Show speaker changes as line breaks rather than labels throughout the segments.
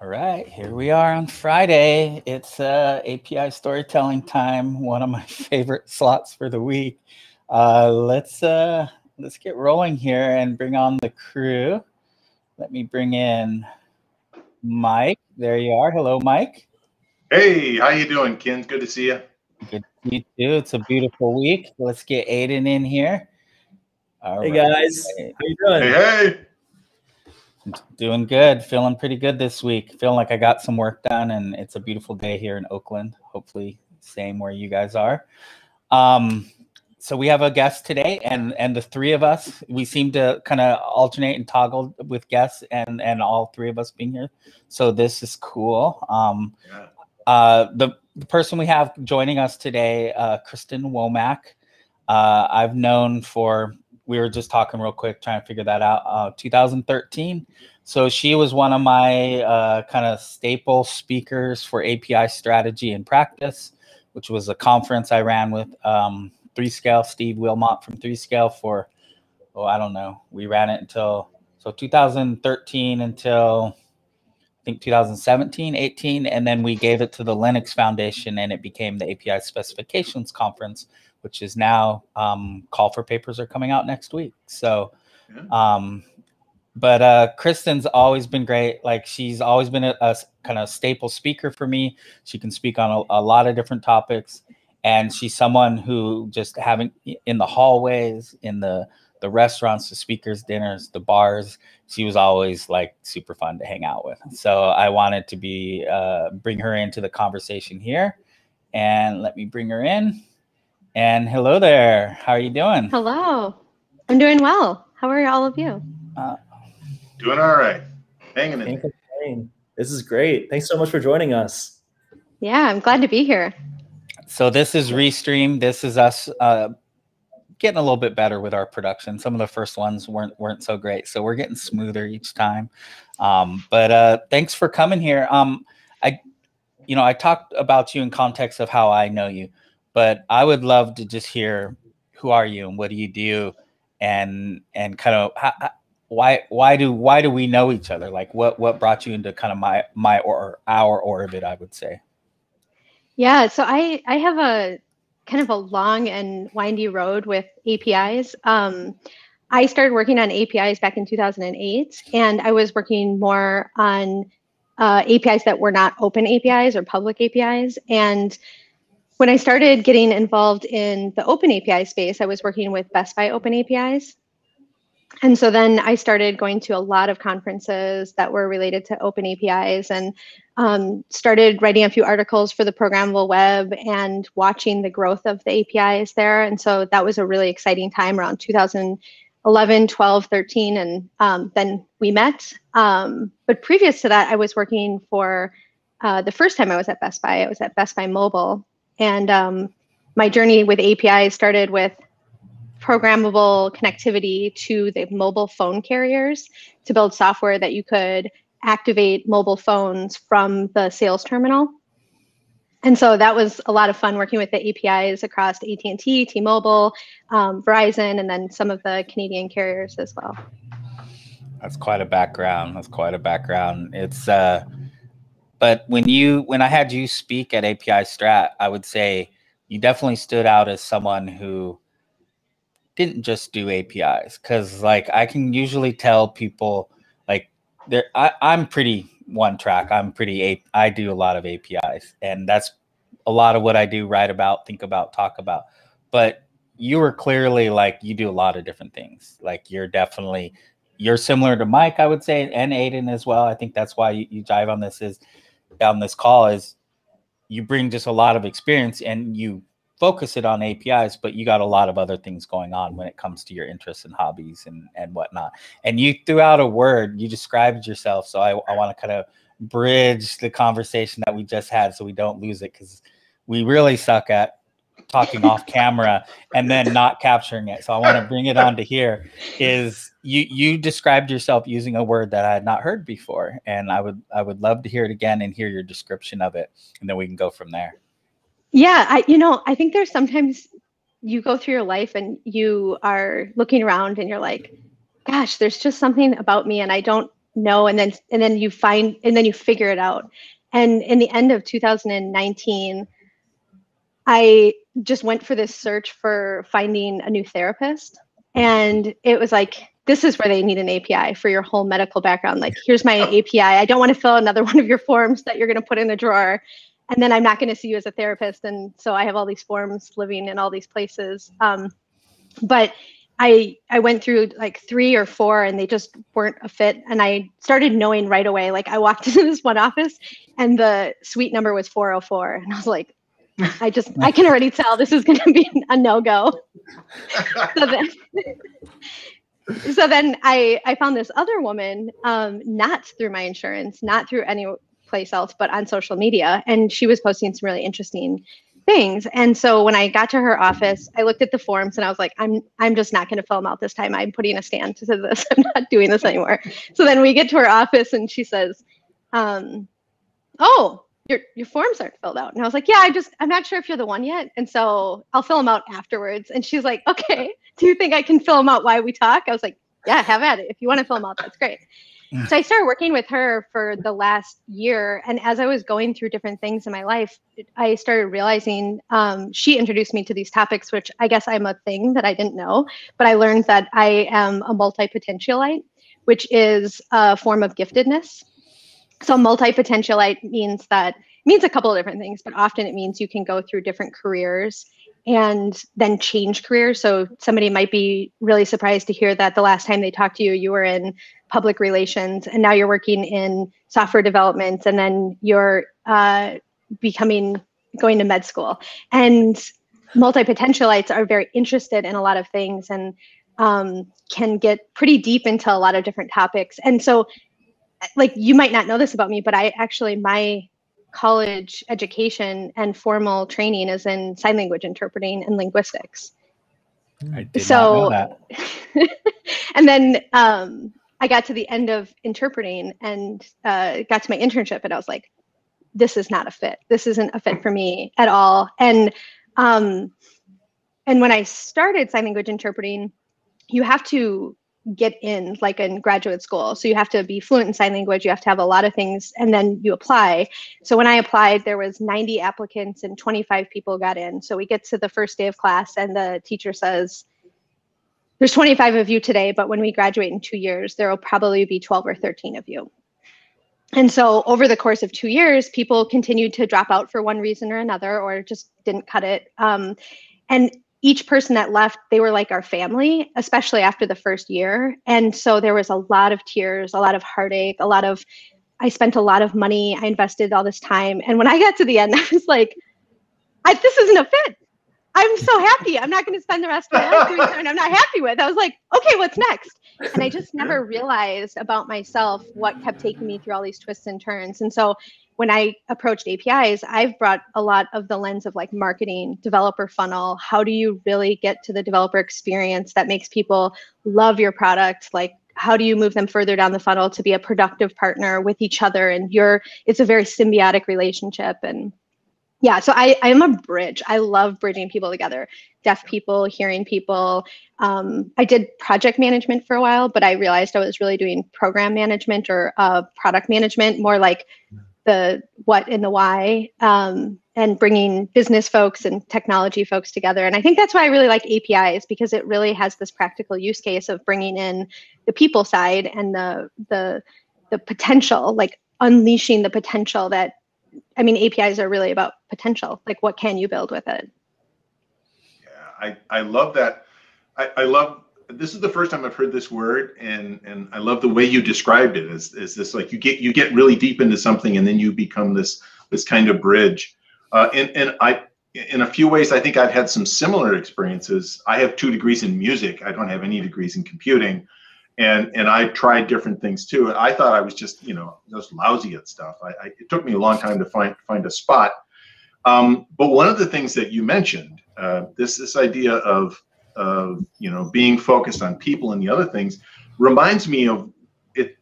All right, here we are on Friday. It's uh, API storytelling time, one of my favorite slots for the week. Uh, let's uh, let's get rolling here and bring on the crew. Let me bring in Mike. There you are. Hello, Mike.
Hey, how you doing, Ken? Good to see you.
Good to see you too. It's a beautiful week. Let's get Aiden in here.
All hey right. guys, how you doing?
Hey, hey.
Doing good. Feeling pretty good this week. Feeling like I got some work done, and it's a beautiful day here in Oakland. Hopefully, same where you guys are. Um, so we have a guest today, and and the three of us, we seem to kind of alternate and toggle with guests, and and all three of us being here. So this is cool. Um, yeah. uh, the the person we have joining us today, uh, Kristen Womack. Uh, I've known for we were just talking real quick, trying to figure that out. Uh, 2013. So she was one of my uh, kind of staple speakers for API strategy and practice, which was a conference I ran with um, Three Scale, Steve Willmott from Three Scale for, oh, I don't know. We ran it until, so 2013 until I think 2017, 18. And then we gave it to the Linux Foundation and it became the API Specifications Conference which is now um, call for papers are coming out next week. So, yeah. um, but uh, Kristen's always been great. Like she's always been a, a kind of staple speaker for me. She can speak on a, a, lot of different topics, and she's someone who just having in the hallways, in the the restaurants, the speakers' dinners, the bars. She was always like super fun to hang out with. So I wanted to be uh, bring her into the conversation here, and let me bring her in. And hello there. How are you doing?
Hello. I'm doing well. How are all of you? Uh,
doing all right. Hanging in.
This is great. Thanks so much for joining us.
Yeah, I'm glad to be here.
So this is Restream. This is us uh, getting a little bit better with our production. Some of the first ones weren't weren't so great, so we're getting smoother each time. Um, but uh, thanks for coming here. Um, I, you know, I talked about you in context of how I know you but I would love to just hear who are you and what do you do, and and kind of how, why why do why do we know each other? Like what what brought you into kind of my my or our orbit? I would say.
Yeah, so I I have a kind of a long and windy road with APIs. Um, I started working on APIs back in 2008, and I was working more on uh, APIs that were not open APIs or public APIs. And when I started getting involved in the open API space, I was working with Best Buy Open APIs. And so then I started going to a lot of conferences that were related to open APIs and um, started writing a few articles for the ProgrammableWeb and watching the growth of the APIs there. And so that was a really exciting time around 2011, 12, 13. And um, then we met. Um, but previous to that, I was working for uh, the first time I was at Best Buy, I was at Best Buy Mobile. And um, my journey with API started with programmable connectivity to the mobile phone carriers to build software that you could activate mobile phones from the sales terminal. And so that was a lot of fun working with the APIs across AT&T, T-Mobile, um, Verizon, and then some of the Canadian carriers as well.
That's quite a background. That's quite a background. It's uh, but when you when I had you speak at API Strat, I would say you definitely stood out as someone who didn't just do APIs because like I can usually tell people like there I'm pretty one track. I'm pretty I do a lot of APIs and that's a lot of what I do, write about, think about, talk about. But you were clearly like you do a lot of different things. Like you're definitely you're similar to Mike, I would say, and Aiden as well. I think that's why you, you dive on this is on this call is you bring just a lot of experience and you focus it on APIs, but you got a lot of other things going on when it comes to your interests and hobbies and, and whatnot. And you threw out a word, you described yourself. So I, I want to kind of bridge the conversation that we just had so we don't lose it because we really suck at talking off camera and then not capturing it. So I want to bring it on to here is you you described yourself using a word that I had not heard before and I would I would love to hear it again and hear your description of it and then we can go from there.
Yeah, I you know, I think there's sometimes you go through your life and you are looking around and you're like gosh, there's just something about me and I don't know and then and then you find and then you figure it out and in the end of 2019 i just went for this search for finding a new therapist and it was like this is where they need an api for your whole medical background like here's my api i don't want to fill another one of your forms that you're going to put in the drawer and then i'm not going to see you as a therapist and so i have all these forms living in all these places um, but I I went through like three or four and they just weren't a fit. And I started knowing right away. Like I walked into this one office and the suite number was 404. And I was like, I just I can already tell this is gonna be a no-go. so then so then I I found this other woman, um, not through my insurance, not through any place else, but on social media. And she was posting some really interesting things. And so when I got to her office, I looked at the forms and I was like, I'm I'm just not going to fill them out this time. I'm putting a stand to this. I'm not doing this anymore. So then we get to her office and she says, um, "Oh, your your forms aren't filled out." And I was like, "Yeah, I just I'm not sure if you're the one yet, and so I'll fill them out afterwards." And she's like, "Okay, do you think I can fill them out while we talk?" I was like, "Yeah, have at it. If you want to fill them out, that's great." so I started working with her for the last year. And as I was going through different things in my life, I started realizing um, she introduced me to these topics, which I guess I'm a thing that I didn't know. But I learned that I am a multi potentialite, which is a form of giftedness. So multi potentialite means that means a couple of different things, but often it means you can go through different careers and then change careers. So somebody might be really surprised to hear that the last time they talked to you, you were in public relations, and now you're working in software development, and then you're uh, becoming going to med school. And multi potentialites are very interested in a lot of things and um, can get pretty deep into a lot of different topics. And so, like, you might not know this about me, but I actually, my college education and formal training is in sign language interpreting and linguistics.
I did so, not know
that. and then um, I got to the end of interpreting and uh, got to my internship, and I was like, "This is not a fit. This isn't a fit for me at all." And um, and when I started sign language interpreting, you have to get in like in graduate school. So you have to be fluent in sign language, you have to have a lot of things and then you apply. So when I applied there was 90 applicants and 25 people got in. So we get to the first day of class and the teacher says there's 25 of you today, but when we graduate in 2 years there will probably be 12 or 13 of you. And so over the course of 2 years people continued to drop out for one reason or another or just didn't cut it. Um, and each person that left, they were like our family, especially after the first year. And so there was a lot of tears, a lot of heartache, a lot of, I spent a lot of money, I invested all this time. And when I got to the end, I was like, I, this isn't a fit. I'm so happy. I'm not going to spend the rest of my life doing something I'm not happy with. I was like, okay, what's next? And I just never realized about myself what kept taking me through all these twists and turns. And so when I approached APIs, I've brought a lot of the lens of like marketing, developer funnel. How do you really get to the developer experience that makes people love your product? Like, how do you move them further down the funnel to be a productive partner with each other? And you're, it's a very symbiotic relationship. And yeah, so I, I am a bridge. I love bridging people together, deaf people, hearing people. Um, I did project management for a while, but I realized I was really doing program management or uh, product management, more like the what and the why um, and bringing business folks and technology folks together. And i think that's why i really like apis because it really has this practical use case of bringing in the people side and the the the potential like unleashing the potential that i mean apis are really about potential. Like what can you build with it?
Yeah i i love that. I i love this is the first time I've heard this word, and and I love the way you described it. Is is this like you get you get really deep into something, and then you become this this kind of bridge. Uh, and and I in a few ways I think I've had some similar experiences. I have two degrees in music. I don't have any degrees in computing, and and I tried different things too. I thought I was just you know just lousy at stuff. I, I it took me a long time to find find a spot. Um, but one of the things that you mentioned, uh, this this idea of of you know being focused on people and the other things reminds me of it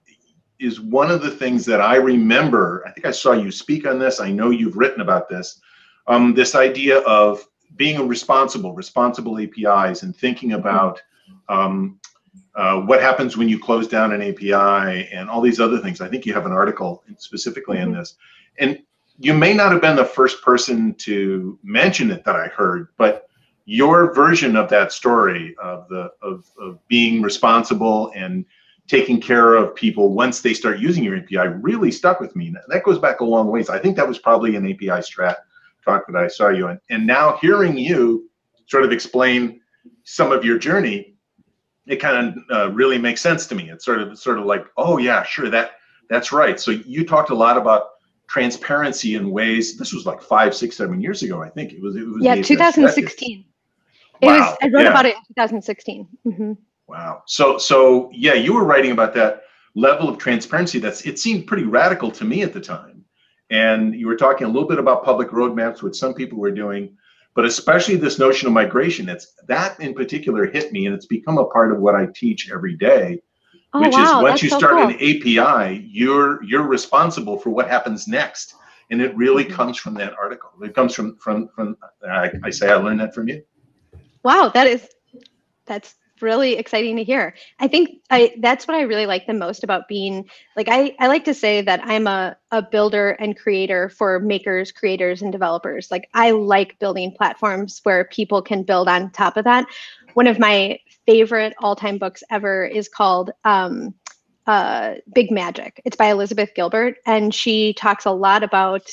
is one of the things that I remember. I think I saw you speak on this. I know you've written about this. Um, this idea of being a responsible, responsible APIs, and thinking about um, uh, what happens when you close down an API, and all these other things. I think you have an article specifically mm-hmm. in this, and you may not have been the first person to mention it that I heard, but your version of that story of the of, of being responsible and taking care of people once they start using your API really stuck with me. That goes back a long ways. I think that was probably an API strat talk that I saw you in. And now hearing you sort of explain some of your journey, it kind of uh, really makes sense to me. It's sort of sort of like, oh yeah, sure, that that's right. So you talked a lot about transparency in ways. This was like five, six, seven years ago. I think it was. It was
yeah, 2016. It wow. was. I wrote yeah. about it in 2016. Mm-hmm.
Wow. So so yeah, you were writing about that level of transparency. That's it seemed pretty radical to me at the time. And you were talking a little bit about public roadmaps, which some people were doing, but especially this notion of migration. It's that in particular hit me, and it's become a part of what I teach every day. Oh, which wow, is once you so start cool. an API, you're you're responsible for what happens next, and it really mm-hmm. comes from that article. It comes from from from. I, I say I learned that from you.
Wow, that is that's really exciting to hear. I think I that's what I really like the most about being like I, I like to say that I'm a, a builder and creator for makers, creators, and developers. Like I like building platforms where people can build on top of that. One of my favorite all-time books ever is called um, uh, Big Magic. It's by Elizabeth Gilbert, and she talks a lot about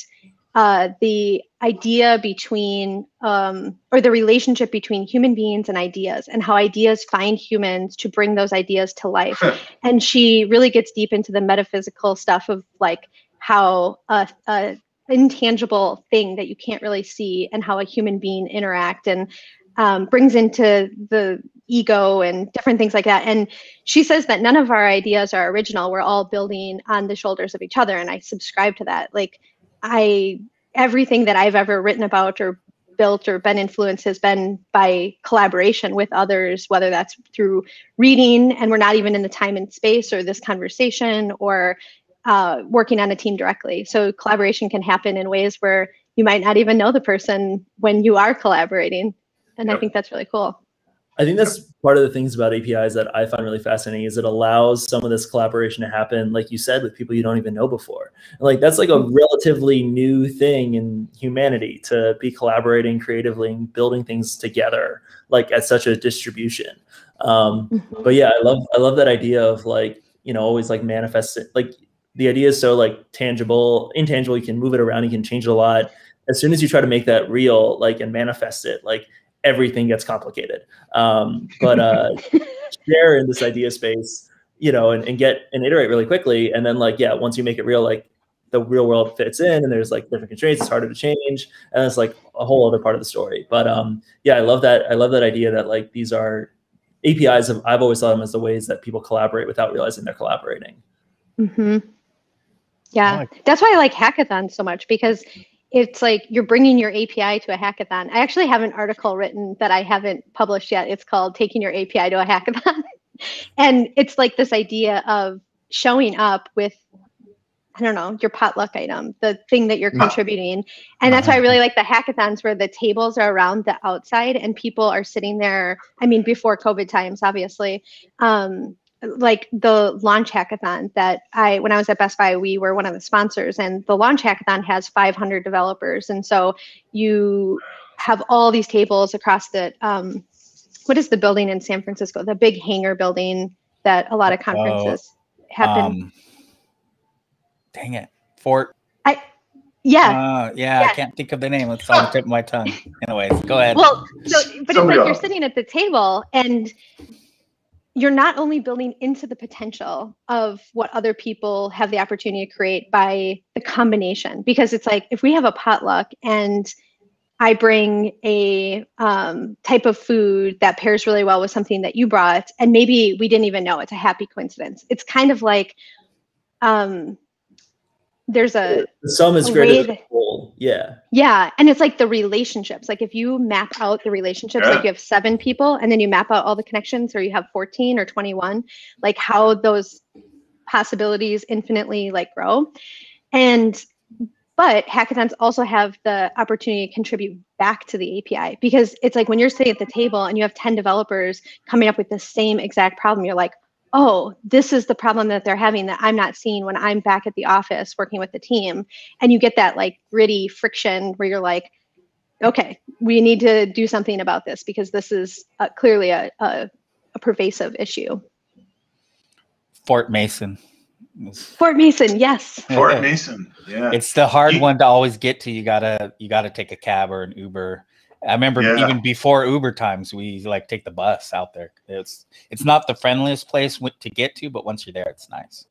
uh, the idea between um, or the relationship between human beings and ideas and how ideas find humans to bring those ideas to life. And she really gets deep into the metaphysical stuff of like how a, a, intangible thing that you can't really see and how a human being interact and um, brings into the ego and different things like that. And she says that none of our ideas are original. We're all building on the shoulders of each other and i subscribe to that. Like I everything that I've ever written about or built or been influenced has been by collaboration with others, whether that's through reading and we're not even in the time and space or this conversation or uh, working on a team directly. So collaboration can happen in ways where you might not even know the person when you are collaborating. And yep. I think that's really cool.
I think that's part of the things about APIs that I find really fascinating is it allows some of this collaboration to happen, like you said, with people you don't even know before. Like that's like a mm-hmm. relatively new thing in humanity to be collaborating creatively and building things together, like at such a distribution. Um, mm-hmm. But yeah, I love I love that idea of like you know always like manifest it. Like the idea is so like tangible, intangible. You can move it around, you can change it a lot. As soon as you try to make that real, like and manifest it, like everything gets complicated. Um, but uh, share in this idea space, you know, and, and get and iterate really quickly. And then like, yeah, once you make it real, like the real world fits in and there's like different constraints, it's harder to change. And it's like a whole other part of the story. But um, yeah, I love that. I love that idea that like these are APIs. Have, I've always thought them as the ways that people collaborate without realizing they're collaborating.
Mm-hmm. Yeah, that's why I like hackathons so much because it's like you're bringing your API to a hackathon. I actually have an article written that I haven't published yet. It's called Taking Your API to a Hackathon. and it's like this idea of showing up with I don't know, your potluck item, the thing that you're contributing. And that's why I really like the hackathons where the tables are around the outside and people are sitting there. I mean, before COVID times, obviously. Um, like the launch hackathon that I, when I was at Best Buy, we were one of the sponsors, and the launch hackathon has 500 developers, and so you have all these tables across the, um, what is the building in San Francisco? The big hangar building that a lot of conferences oh, happen. Um,
dang it, Fort.
I, yeah.
Uh, yeah, yeah, I can't think of the name. It's on the tip of my tongue. Anyways, go ahead.
Well, so, but it's like you're sitting at the table and you're not only building into the potential of what other people have the opportunity to create by the combination because it's like if we have a potluck and i bring a um, type of food that pairs really well with something that you brought and maybe we didn't even know it's a happy coincidence. It's kind of like um, there's a
the sum is greater than the whole. Yeah.
Yeah. And it's like the relationships. Like if you map out the relationships, yeah. like you have seven people and then you map out all the connections, or you have 14 or 21, like how those possibilities infinitely like grow. And but hackathons also have the opportunity to contribute back to the API because it's like when you're sitting at the table and you have 10 developers coming up with the same exact problem, you're like, oh, this is the problem that they're having that I'm not seeing when I'm back at the office working with the team. And you get that like gritty friction where you're like, okay, we need to do something about this because this is uh, clearly a, a, a pervasive issue.
Fort Mason.
Fort Mason, yes.
Fort Mason, yeah.
It's the hard
You-
one to always get to. You gotta you gotta take a cab or an Uber. I remember
Yeah.
even before Uber times, we like take the bus out there. It's it's not the friendliest place to get to, but once you're there, it's nice.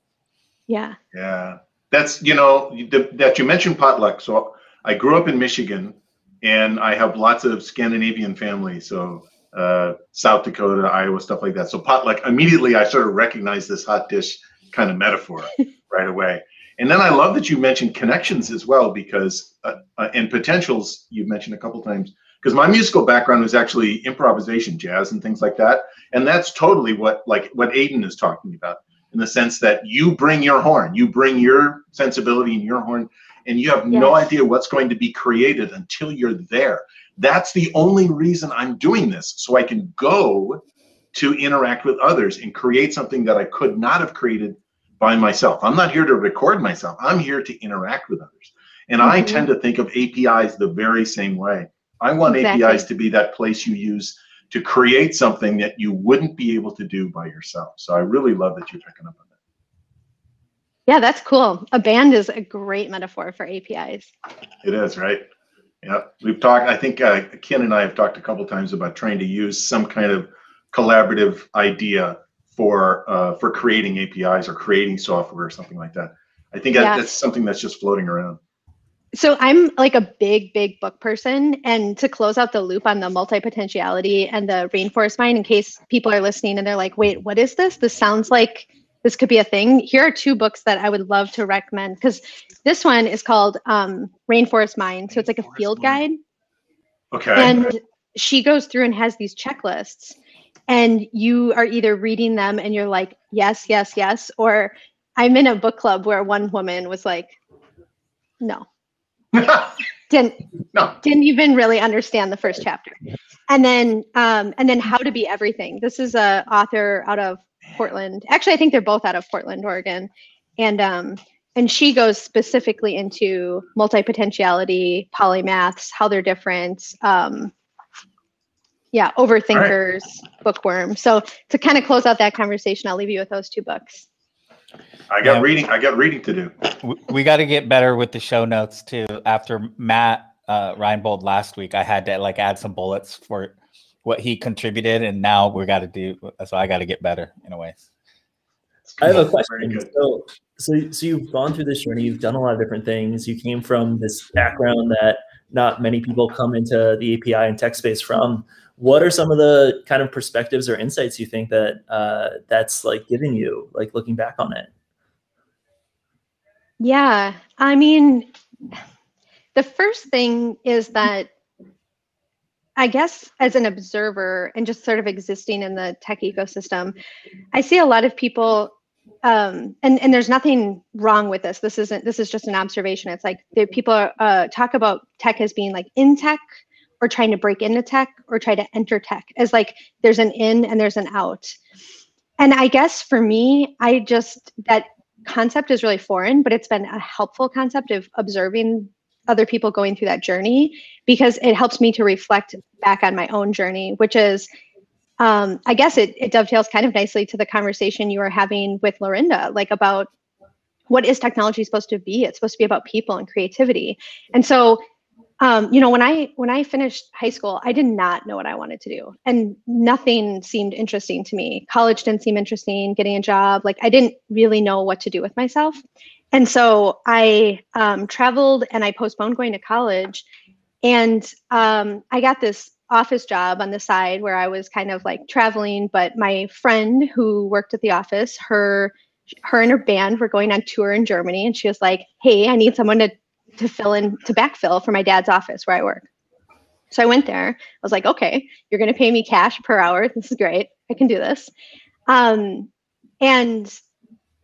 Yeah.
Yeah, that's you know the, that you mentioned potluck. So I grew up in Michigan, and I have lots of Scandinavian family. So uh, South Dakota, Iowa, stuff like that. So potluck. Immediately, I sort of recognized this hot dish kind of metaphor right away. And then I love that you mentioned connections as well, because uh, uh, and potentials you've mentioned a couple times. Because my musical background was actually improvisation, jazz, and things like that, and that's totally what like what Aiden is talking about in the sense that you bring your horn, you bring your sensibility and your horn, and you have no idea what's going to be created until you're there. That's the only reason I'm doing this, so I can go to interact with others and create something that I could not have created by myself. I'm not here to record myself. I'm here to interact with others. And I
Mhm.
tend to think of APIs the very same way. I want
Exactly.
APIs to be that place you use to create something that you wouldn't be able to do by yourself. So I really love that you're picking up on that.
Yeah, that's cool. A band is a great metaphor for APIs.
It is, right? Yeah. We've talked, I think uh, Ken and I have talked a couple times about trying to use some kind of collaborative idea for uh, for creating APIs or creating software or something like that. I think
Yeah.
that's something that's just floating around.
So I'm like a big, big book person. And to close out the loop on the multi-potentiality and the rainforest mind, in case people are listening and they're like, wait, what is this? This sounds like this could be a thing. Here are two books that I would love to recommend because this one is called um, Rainforest Mind. So it's like a field guide.
Okay.
And she goes through and has these checklists. And you are either reading them and you're like, yes, yes, yes. Or I'm in a book club where one woman was like, no, didn't
no.
didn't even really understand the first chapter? And then um, and then how to be everything. This is a author out of portland. Actually i think they're both out of portland oregon. And um and she goes specifically into multi-potentiality polymaths how they're different um yeah overthinkers bookworm so to kind of close out that conversation i'll leave you with those two books
I got
Yeah.
reading. I got reading to do.
we, we got to get better with the show notes too. After Matt uh, Reinbold last week, I had to like add some bullets for what he contributed, and now we got to do. So I got to get better in a way.
I have a question. So, so, so you've gone through this journey. You've done a lot of different things. You came from this background that not many people come into the API and tech space from. What are some of the kind of perspectives or insights you think that uh, that's like giving you, like looking back on it?
Yeah, I mean, the first thing is that I guess as an observer and just sort of existing in the tech ecosystem, I see a lot of people, um, and and there's nothing wrong with this. This isn't. This is just an observation. It's like the people uh, talk about tech as being like in tech, or trying to break into tech, or try to enter tech as like there's an in and there's an out. And I guess for me, I just that concept is really foreign, but it's been a helpful concept of observing other people going through that journey because it helps me to reflect back on my own journey, which is, um, I guess it, it dovetails kind of nicely to the conversation you were having with Lorinda, like about what is technology supposed to be? It's supposed to be about people and creativity. And so, um, you know, when I when I finished high school, I did not know what I wanted to do, and nothing seemed interesting to me. College didn't seem interesting. Getting a job, like I didn't really know what to do with myself. And so I um, traveled and I postponed going to college. And um, I got this office job on the side where I was kind of like traveling. But my friend who worked at the office, her her and her band were going on tour in Germany, and she was like, "Hey, I need someone to to fill in to backfill for my dad's office where I work." So I went there. I was like, "Okay, you're going to pay me cash per hour. This is great. I can do this." Um, and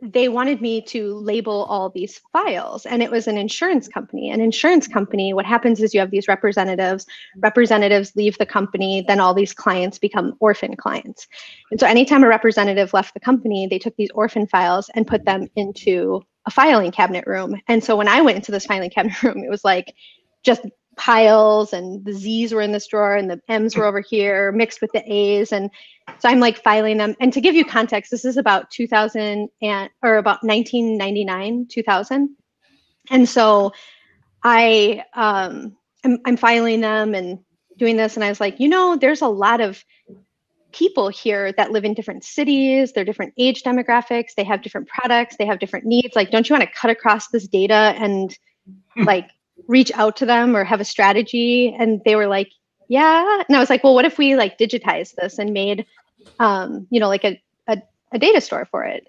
they wanted me to label all these files and it was an insurance company an insurance company what happens is you have these representatives representatives leave the company then all these clients become orphan clients and so anytime a representative left the company they took these orphan files and put them into a filing cabinet room and so when i went into this filing cabinet room it was like just piles and the Z's were in this drawer and the M's were over here mixed with the A's. And so I'm like filing them. And to give you context, this is about 2000 and or about 1999, 2000. And so I um I'm, I'm filing them and doing this. And I was like, you know, there's a lot of people here that live in different cities, they're different age demographics, they have different products, they have different needs. Like, don't you want to cut across this data and like reach out to them or have a strategy? And they were like yeah. And i was like well what if we like digitize this and made um, you know like a, a, a data store for it?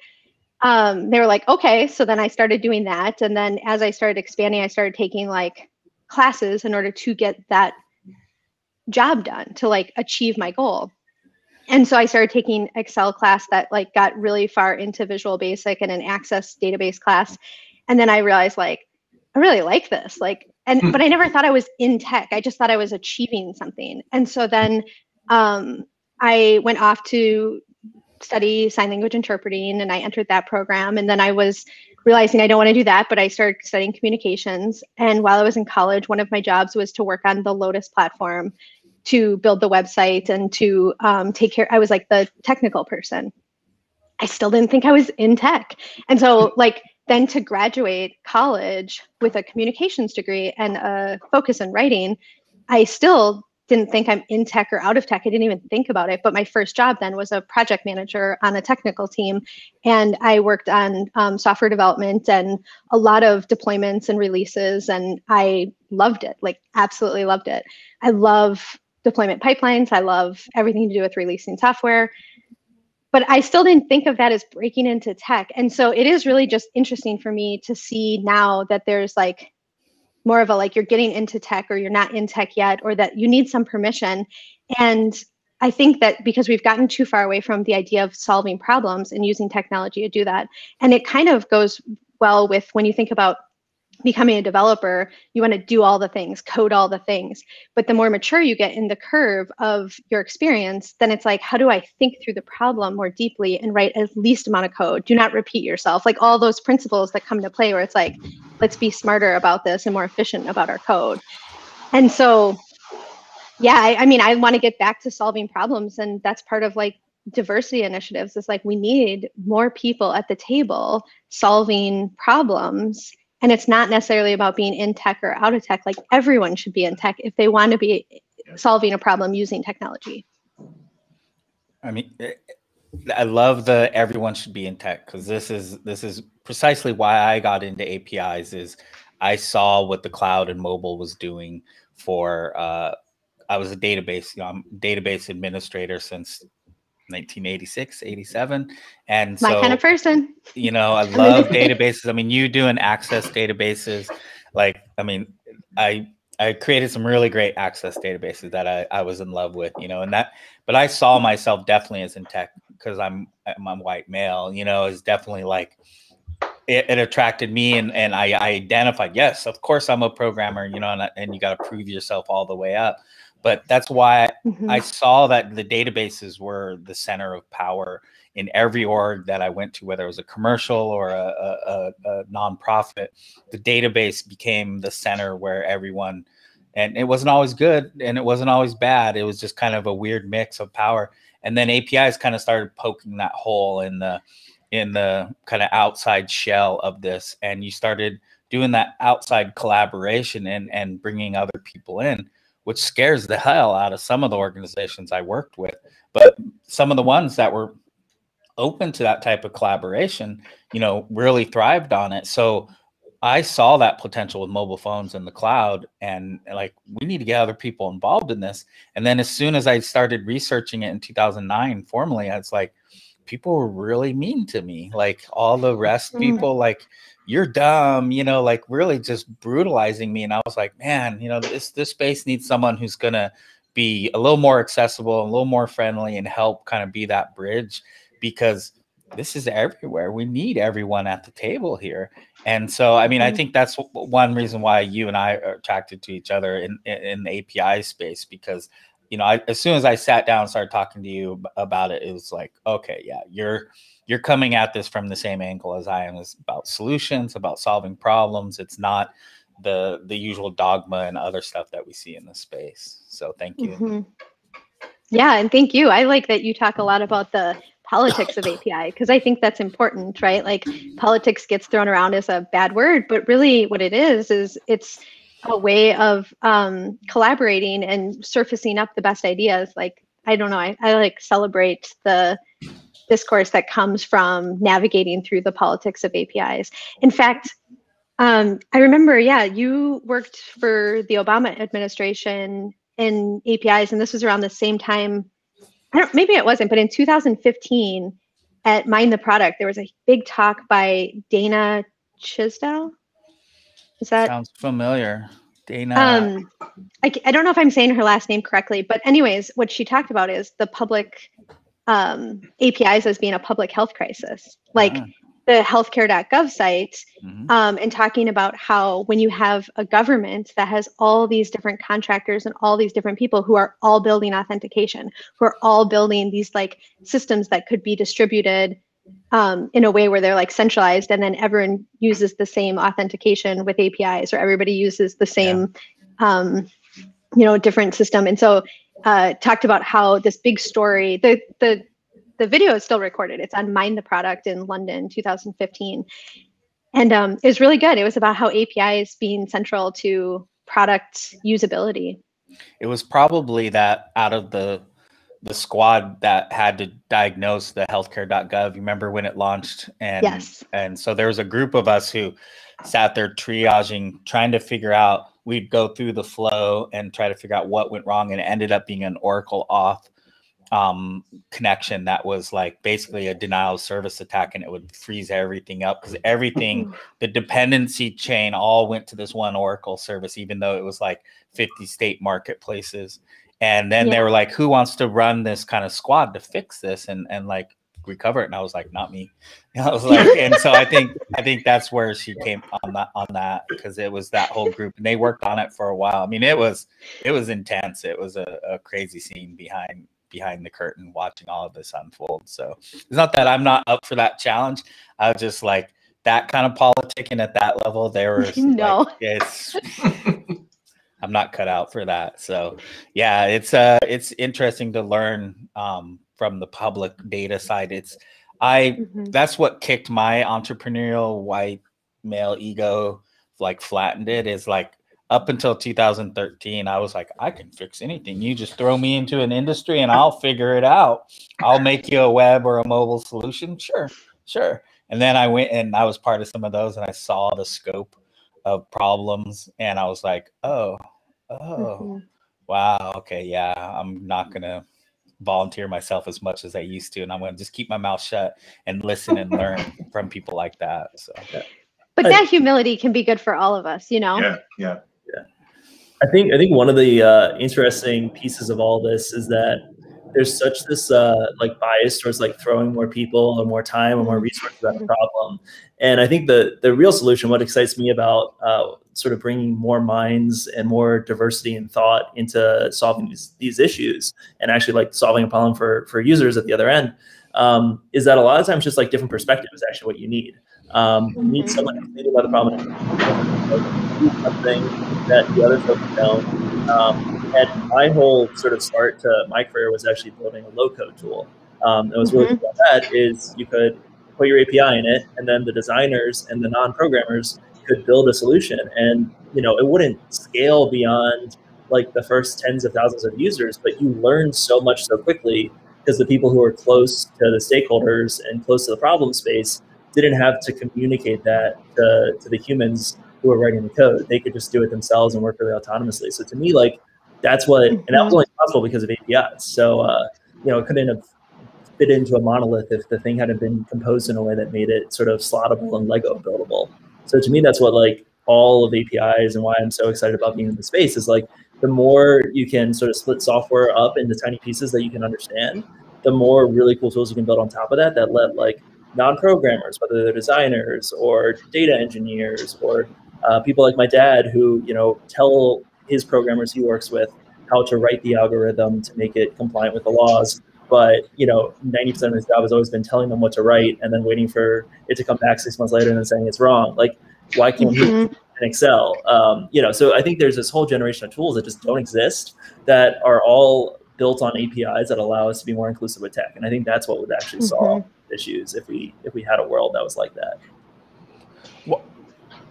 Um, they were like okay. So then i started doing that. And then as i started expanding i started taking like classes in order to get that job done to like achieve my goal and so i started taking excel class that like got really far into visual basic and an access database class and then i realized like I really like this. Like, and hmm. but I never thought I was in tech. I just thought I was achieving something. And so then um, I went off to study sign language interpreting and I entered that program. And then I was realizing I don't want to do that, but I started studying communications. And while I was in college, one of my jobs was to work on the Lotus platform to build the website and to um, take care. I was like the technical person. I still didn't think I was in tech. And so, like, then to graduate college with a communications degree and a focus in writing, I still didn't think I'm in tech or out of tech. I didn't even think about it. But my first job then was a project manager on a technical team. And I worked on um, software development and a lot of deployments and releases. And I loved it, like, absolutely loved it. I love deployment pipelines. I love everything to do with releasing software but I still didn't think of that as breaking into tech. And so it is really just interesting for me to see now that there's like more of a like you're getting into tech or you're not in tech yet, or that you need some permission. And I think that because we've gotten too far away from the idea of solving problems and using technology to do that. And it kind of goes well with when you think about becoming a developer, you want to do all the things, code all the things. But the more mature you get in the curve of your experience, then it's like, how do I think through the problem more deeply and write as least amount of code? Do not repeat yourself. Like all those principles that come to play where it's like, let's be smarter about this and more efficient about our code. And so, yeah, I, I mean, I want to get back to solving problems. And that's part of like diversity initiatives is like we need more people at the table solving problems and it's not necessarily about being in tech or out of tech. Like everyone should be in tech if they want to be solving a problem using technology.
I mean eh, i love the everyone should be in tech because this is this is precisely why i got into apis is i saw what the cloud and mobile was doing for uh, i was a database you know, i'm database administrator since 1986, 87. And
my kind of person.
You know, I love databases. I mean, you doing access databases, like, I mean, I I created some really great access databases that I, I was in love with, you know, and that, but I saw myself definitely as in tech because I'm, I'm white male, you know, is definitely like, it, it, attracted me and, and I, I identified, yes, of course I'm a programmer, you know, and, and you got to prove yourself all the way up but that's why mm-hmm. I saw that the databases were the center of power in every org that I went to, whether it was a commercial or a, a, a nonprofit. The database became the center where everyone, and it wasn't always good and it wasn't always bad. It was just kind of a weird mix of power. And then APIs kind of started poking that hole in the in the kind of outside shell of this, and you started doing that outside collaboration and and bringing other people in which scares the hell out of some of the organizations I worked with. But some of the ones that were open to that type of collaboration, you know, really thrived on it. So I saw that potential with mobile phones and the cloud, and like we need to get other people involved in this. And then as soon as I started researching it in 2009 formally, I was like, people were really mean to me. Like all the rest mm. people, like you're dumb, you know, like really just brutalizing me. And I was like, man, you know, this this space needs someone who's gonna be a little more accessible, a little more friendly, and help kind of be that bridge. Because this is everywhere. We need everyone at the table here. And so, I mean, I
Mhm.
think that's one reason why you and I are attracted to each other in in, in the API space because you know, I, as soon as I sat down and started talking to you about it, it was like, okay, yeah, you're you're coming at this from the same angle as I am. It's about solutions, about solving problems. It's not the the usual dogma and other stuff that we see in the space. So thank you.
Mhm. Yeah, and thank you. I like that you talk a lot about the politics of API because I think that's important, right? Like politics gets thrown around as a bad word, but really what it is is it's a way of um, collaborating and surfacing up the best ideas. Like I don't know, I, I like celebrate the discourse that comes from navigating through the politics of APIs. In fact, um, I remember, yeah, you worked for the Obama administration in APIs, and this was around the same time. I don't, maybe it wasn't, but in 2015 at Mind the Product, there was a big talk by Dana Chisnell. Is that
Sounds familiar. Dana.
um, I, I don't know if I'm saying her last name correctly, but anyways, what she talked about is the public um, APIs as being a public health crisis, like
Ah.
the healthcare.gov site,
mhm.
um, and talking about how when you have a government that has all these different contractors and all these different people who are all building authentication, who are all building these like systems that could be distributed um, in a way where they're like centralized and then everyone uses the same authentication with APIs or everybody uses the same, um, you know, different system. And so uh, talked about how this big story, the, the, the video is still recorded. It's on Mind the Product in London, 2015. And um, it was really good. It was about how APIs being central to product usability.
it was probably that out of the the squad that had to diagnose the healthcare.gov. You remember when it launched? And
Yes.
and so there was a group of us who sat there triaging, trying to figure out. We'd go through the flow and try to figure out what went wrong, and it ended up being an Oracle auth um, connection that was like basically a denial of service attack, and it would freeze everything up because everything the dependency chain all went to this one Oracle service, even though it was like 50 state marketplaces. And then they were like, who wants to run this kind of squad to fix this? And, and like recover it? And I was like, not me. And I was like, and so I think, I think that's where she came on that, on that, because it was that whole group and they worked on it for a while. I mean, it was, it was intense. It was a, a crazy scene behind, behind the curtain watching all of this unfold. So it's not that I'm not up for that challenge. I was just like, that kind of politicking at that level, there was
No.
like, it's I'm not cut out for that. So yeah, it's uh it's interesting to learn um from the public data side. It's I
Mhm.
that's what kicked my entrepreneurial white male ego like flattened it is like up until 2013 i was like i can fix anything you just throw me into an industry and i'll figure it out i'll make you a web or a mobile solution sure sure and then i went and i was part of some of those and i saw the scope of problems and i was like oh oh
Mhm.
wow okay yeah i'm not gonna volunteer myself as much as i used to and i'm gonna just keep my mouth shut and listen and learn from people like that so
But
I-
that humility can be good for all of us, you know?
Yeah, yeah.
I think I think one of the uh, interesting pieces of all this is that there's such this uh, like bias towards like throwing more people or more time or more resources at a problem, and I think the the real solution, what excites me about uh, sort of bringing more minds and more diversity in thought into solving these, these issues and actually like solving a problem for for users at the other end, um, is that a lot of times just like different perspective is actually what you need. Um, you need someone who's thinking about the problem something that the other folks don't. Um, and my whole sort of start to my career was actually building a low code tool. Um, and what's really cool about that is you could put your API in it, and then the designers and the non-programmers could build a solution. And you know, it wouldn't scale beyond like the first tens of thousands of users, but you learn so much so quickly because the people who are close to the stakeholders and close to the problem space didn't have to communicate that to, to the humans who were writing the code. They could just do it themselves and work really autonomously. So to me, like that's what, and that was only possible because of APIs. So uh, you know, it couldn't have fit into a monolith if the thing hadn't been composed in a way that made it sort of slottable and Lego buildable. So to me, that's what like all of APIs and why I'm so excited about being in the space is like the more you can sort of split software up into tiny pieces that you can understand, the more really cool tools you can build on top of that that let like non-programmers, whether they're designers or data engineers or uh, people like my dad who you know tell his programmers he works with how to write the algorithm to make it compliant with the laws. But you know, 90% of his job has always been telling them what to write and then waiting for it to come back six months later and then saying it's wrong. Like, why can't he
Mhm.
in Excel? Um, you know, so I think there's this whole generation of tools that just don't exist that are all built on APIs that allow us to be more inclusive with tech. And I think that's what would actually solve issues if we if we had a world that was like that.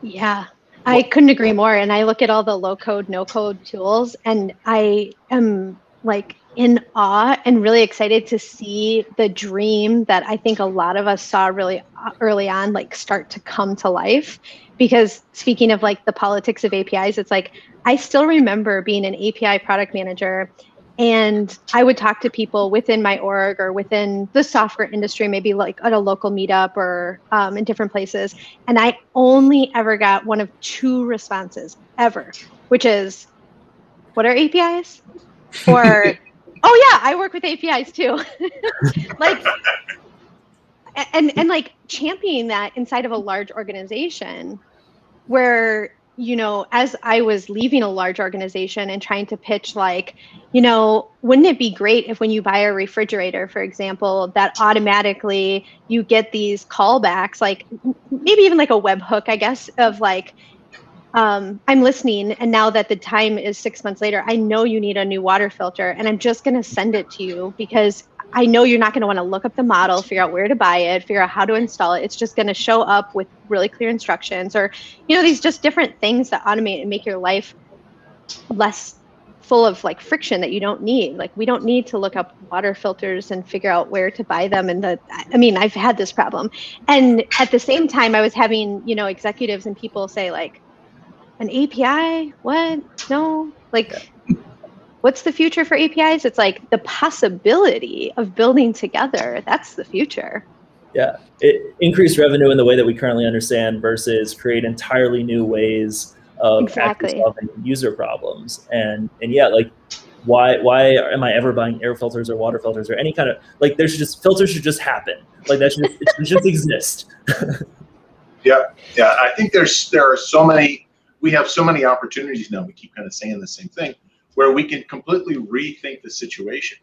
Yeah, I couldn't agree more. And I look at all the low code, no code tools, and I am like in awe and really excited to see the dream that I think a lot of us saw really uh, early on, like start to come to life. Because speaking of like the politics of APIs, it's like I still remember being an API product manager and I would talk to people within my org or within the software industry, maybe like at a local meetup or um, in different places. And I only ever got one of two responses ever, which is, what are APIs? Or, oh yeah, I work with APIs too. like, and, and like championing that inside of a large organization where you know, as I was leaving a large organization and trying to pitch, like, you know, wouldn't it be great if when you buy a refrigerator, for example, that automatically you get these callbacks, like maybe even like a webhook, I guess, of like, um, I'm listening, and now that the time is six months later, I know you need a new water filter, and I'm just going to send it to you because I know you're not going to want to look up the model, figure out where to buy it, figure out how to install it. It's just going to show up with really clear instructions or, you know, these just different things that automate and make your life less full of like friction that you don't need. Like we don't need to look up water filters and figure out where to buy them. And the, I mean, I've had this problem. And at the same time, I was having, you know, executives and people say like, an API? What? No. Like, what's the future for APIs? It's like the possibility of building together. That's the future.
Yeah, it, increase revenue in the way that we currently understand versus create entirely new ways of
Exactly.
solving user problems. And and yeah, like why why am I ever buying air filters or water filters or any kind of like there should just filters should just happen. Like that should just, it should just exist.
Yeah, yeah, I think there's there are so many. We have so many opportunities now. We keep kind of saying the same thing, where we can completely rethink the situation.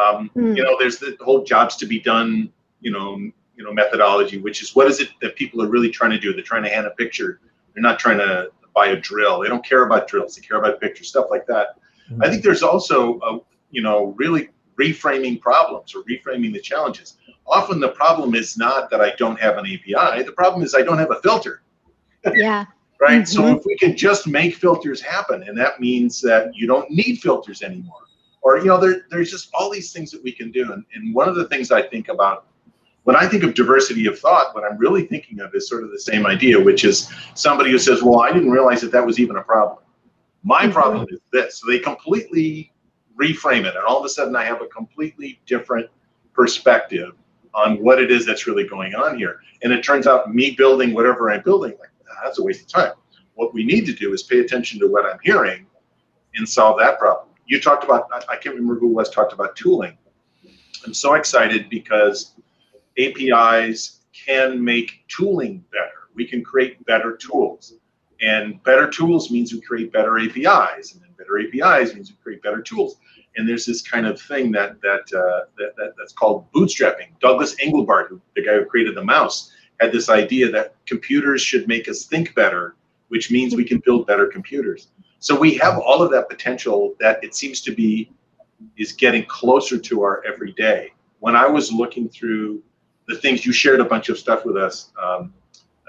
Um,
Hmm.
You know, there's the whole jobs to be done. You know, you know methodology, which is what is it that people are really trying to do? They're trying to hand a picture. They're not trying to buy a drill. They don't care about drills. They care about pictures, stuff like that. I think there's also, a, you know, really reframing problems or reframing the challenges. Often the problem is not that I don't have an API. The problem is I don't have a filter
Yeah.
Right? So
Mhm.
if we can just make filters happen, and that means that you don't need filters anymore, or you know, there, there's just all these things that we can do. And, and one of the things I think about when I think of diversity of thought, what I'm really thinking of is sort of the same idea, which is somebody who says, "Well, I didn't realize that that was even a problem. My
Mhm.
problem is this." So they completely reframe it, and all of a sudden, I have a completely different perspective on what it is that's really going on here. And it turns out me building whatever I'm building, like "Ah, that's a waste of time. What we need to do is pay attention to what I'm hearing and solve that problem. You talked about, I can't remember who was, talked about tooling. I'm so excited because APIs can make tooling better. We can create better tools. And better tools means we create better APIs, and then better APIs means we create better tools. And there's this kind of thing that that, uh, that, that that's called bootstrapping. Douglas Engelbart, the guy who created the mouse, had this idea that computers should make us think better, which means we can build better computers. So we have all of that potential that it seems to be is getting closer to our everyday. When I was looking through the things you shared a bunch of stuff with us um,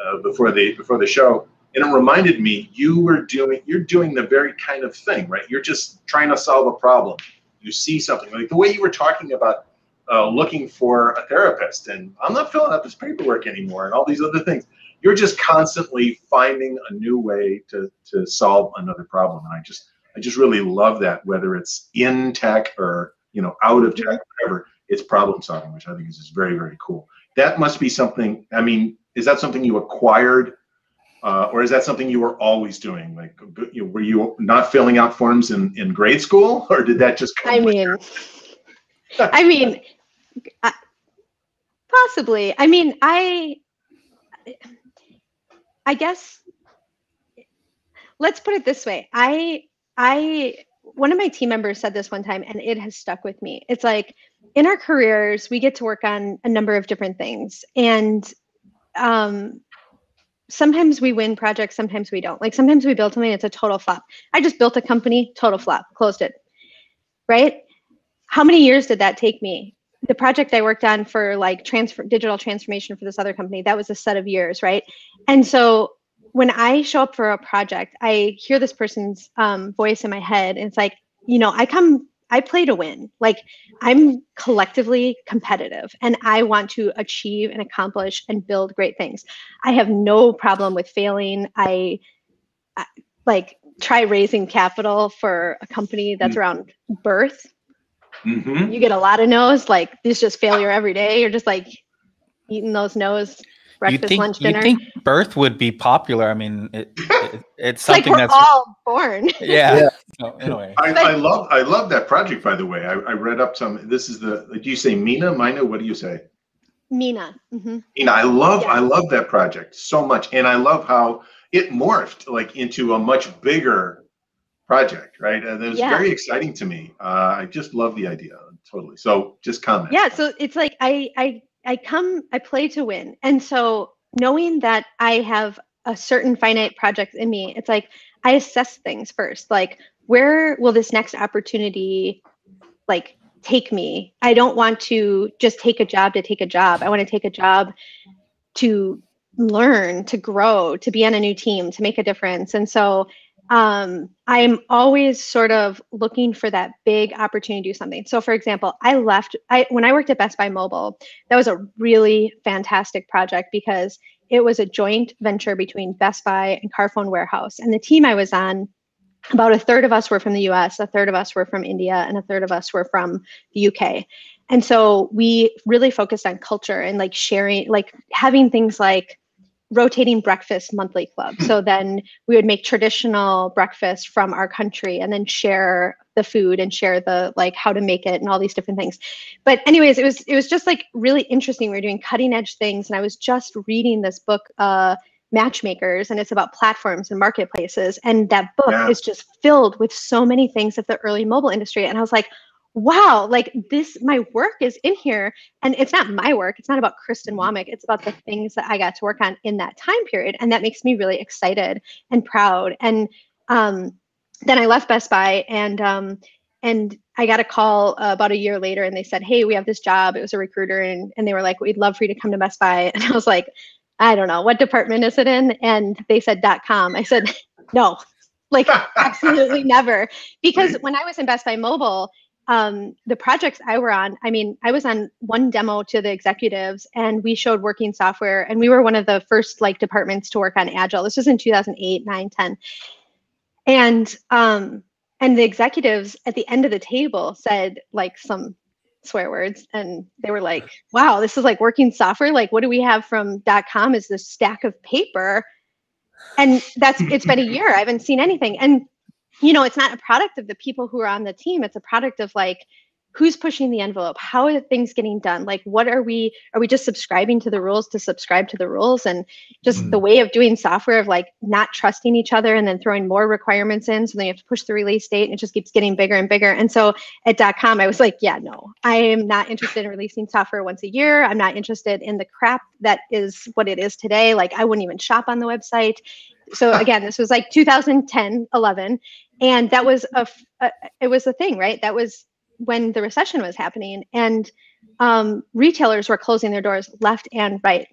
uh, before the before the show, and it reminded me you were doing you're doing the very kind of thing, right? You're just trying to solve a problem. You see something like the way you were talking about uh, looking for a therapist, and I'm not filling out this paperwork anymore, and all these other things. You're just constantly finding a new way to to solve another problem, and I just I just really love that. Whether it's in tech or you know out of tech, whatever, it's problem solving, which I think is just very very cool. That must be something. I mean, is that something you acquired? Uh, or is that something you were always doing? Like, you know, were you not filling out forms in, in grade school, or did that just come?
I mean, I mean, I, Possibly. I mean, I I guess let's put it this way. I I one of my team members said this one time and it has stuck with me. It's like in our careers, we get to work on a number of different things. And um sometimes we win projects, sometimes we don't. Like sometimes we build something, it's a total flop. I just built a company, total flop, closed it. Right? How many years did that take me? The project I worked on for like transfer digital transformation for this other company, that was a set of years, right? And so when I show up for a project, I hear this person's um, voice in my head, and it's like, you know, I come, I play to win. Like I'm collectively competitive, and I want to achieve and accomplish and build great things. I have no problem with failing. I, I like try raising capital for a company that's mm-hmm. around birth. Mm-hmm. You get a lot of no's. Like there's just failure every day. You're just like eating those no's breakfast,
think,
lunch, dinner.
You think birth would be popular? I mean, it, it, it's something
like
that's
all born.
Yeah. yeah. So, anyway,
I, I, love I love that project. By the way, I, I read up some. This is the. Do you say Mina? Mina? What do you say?
Mina. Mm-hmm.
Mina. I love yeah. I love that project so much, and I love how it morphed like into a much bigger project, right? And it was yeah. very exciting to me. Uh, I just love the idea totally. So just comment.
Yeah. So it's like I I I come, I play to win. And so knowing that I have a certain finite project in me, it's like I assess things first. Like, where will this next opportunity like take me? I don't want to just take a job to take a job. I want to take a job to learn, to grow, to be on a new team, to make a difference. And so um, I'm always sort of looking for that big opportunity to do something. So, for example, I left I when I worked at Best Buy Mobile. That was a really fantastic project because it was a joint venture between Best Buy and Carphone Warehouse, and the team I was on. About a third of us were from the US, a third of us were from India, and a third of us were from the UK. And so we really focused on culture and like sharing, like having things like rotating breakfast monthly club. So then we would make traditional breakfast from our country and then share the food and share the like how to make it and all these different things. But anyways, it was it was just like really interesting. We were doing cutting edge things and I was just reading this book uh matchmakers and it's about platforms and marketplaces and that book yeah. is just filled with so many things of the early mobile industry and I was like wow, like this, my work is in here. And it's not my work. It's not about Kristen mm-hmm. Womack. It's about the things that I got to work on in that time period. And that makes me really excited and proud. And um, then I left Best Buy and um, and I got a call uh, about a year later and they said, Hey, we have this job. It was a recruiter and, and they were like, We'd love for you to come to Best Buy. And I was like, I don't know, what department is it in? And they said dot com. I said, No, like absolutely never. Because when I was in Best Buy Mobile, um, the projects I were on, I mean, I was on one demo to the executives and we showed working software and we were one of the first like departments to work on Agile. This was in 2008, 9, 10. And um, and the executives at the end of the table said like some swear words and they were like, wow, this is like working software. Like what do we have from .com is this stack of paper. And that's it's been a year. I haven't seen anything. And you know, it's not a product of the people who are on the team. It's a product of like who's pushing the envelope? How are things getting done? Like what are we are we just subscribing to the rules to subscribe to the rules? And just mm. the way of doing software of like not trusting each other and then throwing more requirements in so then you have to push the release date and it just keeps getting bigger and bigger. And so at. com i was like yeah no i am not interested in releasing software once a year. I'm not interested in the crap that is what it is today. Like i wouldn't even shop on the website. So again this was like 2010 11 and that was a, a it was a thing right? That was when the recession was happening and um, retailers were closing their doors left and right.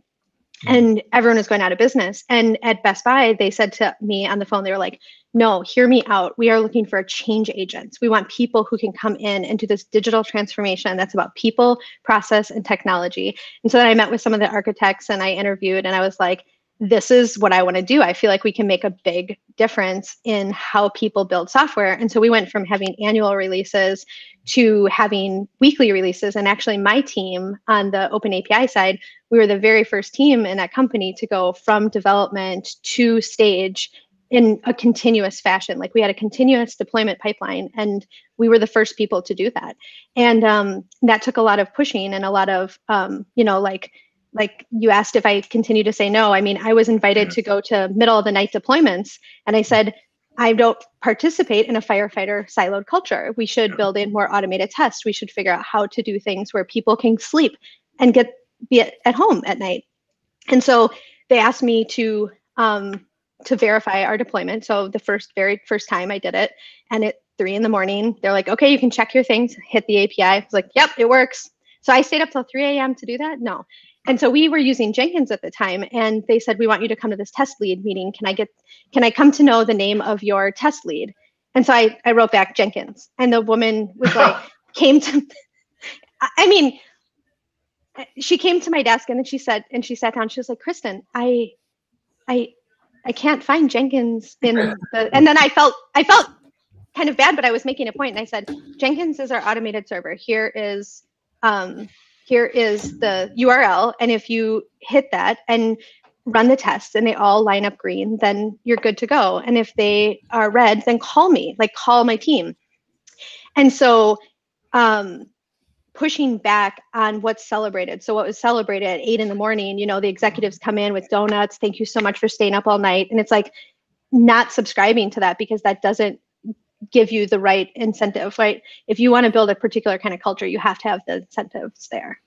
Hmm. and everyone was going out of business. And at best buy they said to me on the phone they were like no hear me out. We are looking for change agents we want people who can come in and do this digital transformation that's about people process and technology. And so then i met with some of the architects and i interviewed and i was like this is what I want to do. I feel like we can make a big difference in how people build software. And so we went from having annual releases to having weekly releases. And actually, my team on the Open API side, we were the very first team in that company to go from development to stage in a continuous fashion. Like we had a continuous deployment pipeline, and we were the first people to do that. And um, that took a lot of pushing and a lot of, um, you know, like like you asked if I continue to say no. I mean, I was invited yeah. to go to middle of the night deployments, and I said, I don't participate in a firefighter siloed culture. We should build in more automated tests. We should figure out how to do things where people can sleep and get be at, at home at night. And so they asked me to um, to verify our deployment. So the first very first time I did it, and at three in the morning, they're like, "Okay, you can check your things, hit the API." I was like, "Yep, it works." So I stayed up till 3 a.m. to do that. No, and so we were using Jenkins at the time, and they said, "We want you to come to this test lead meeting. Can I get? Can I come to know the name of your test lead?" And so I I wrote back Jenkins, and the woman was like, came to. I mean, she came to my desk and then she said, and she sat down. She was like, "Kristen, I, I, I can't find Jenkins in the." And then I felt I felt kind of bad, but I was making a point, and I said, "Jenkins is our automated server. Here is." Um, here is the URL. And if you hit that and run the tests and they all line up green, then you're good to go. And if they are red, then call me, like call my team. And so um, pushing back on what's celebrated. So what was celebrated at eight in the morning, you know, the executives come in with donuts. Thank you so much for staying up all night. And it's like not subscribing to that because that doesn't give you the right incentive, right? If you want to build a particular kind of culture, you have to have the incentives there.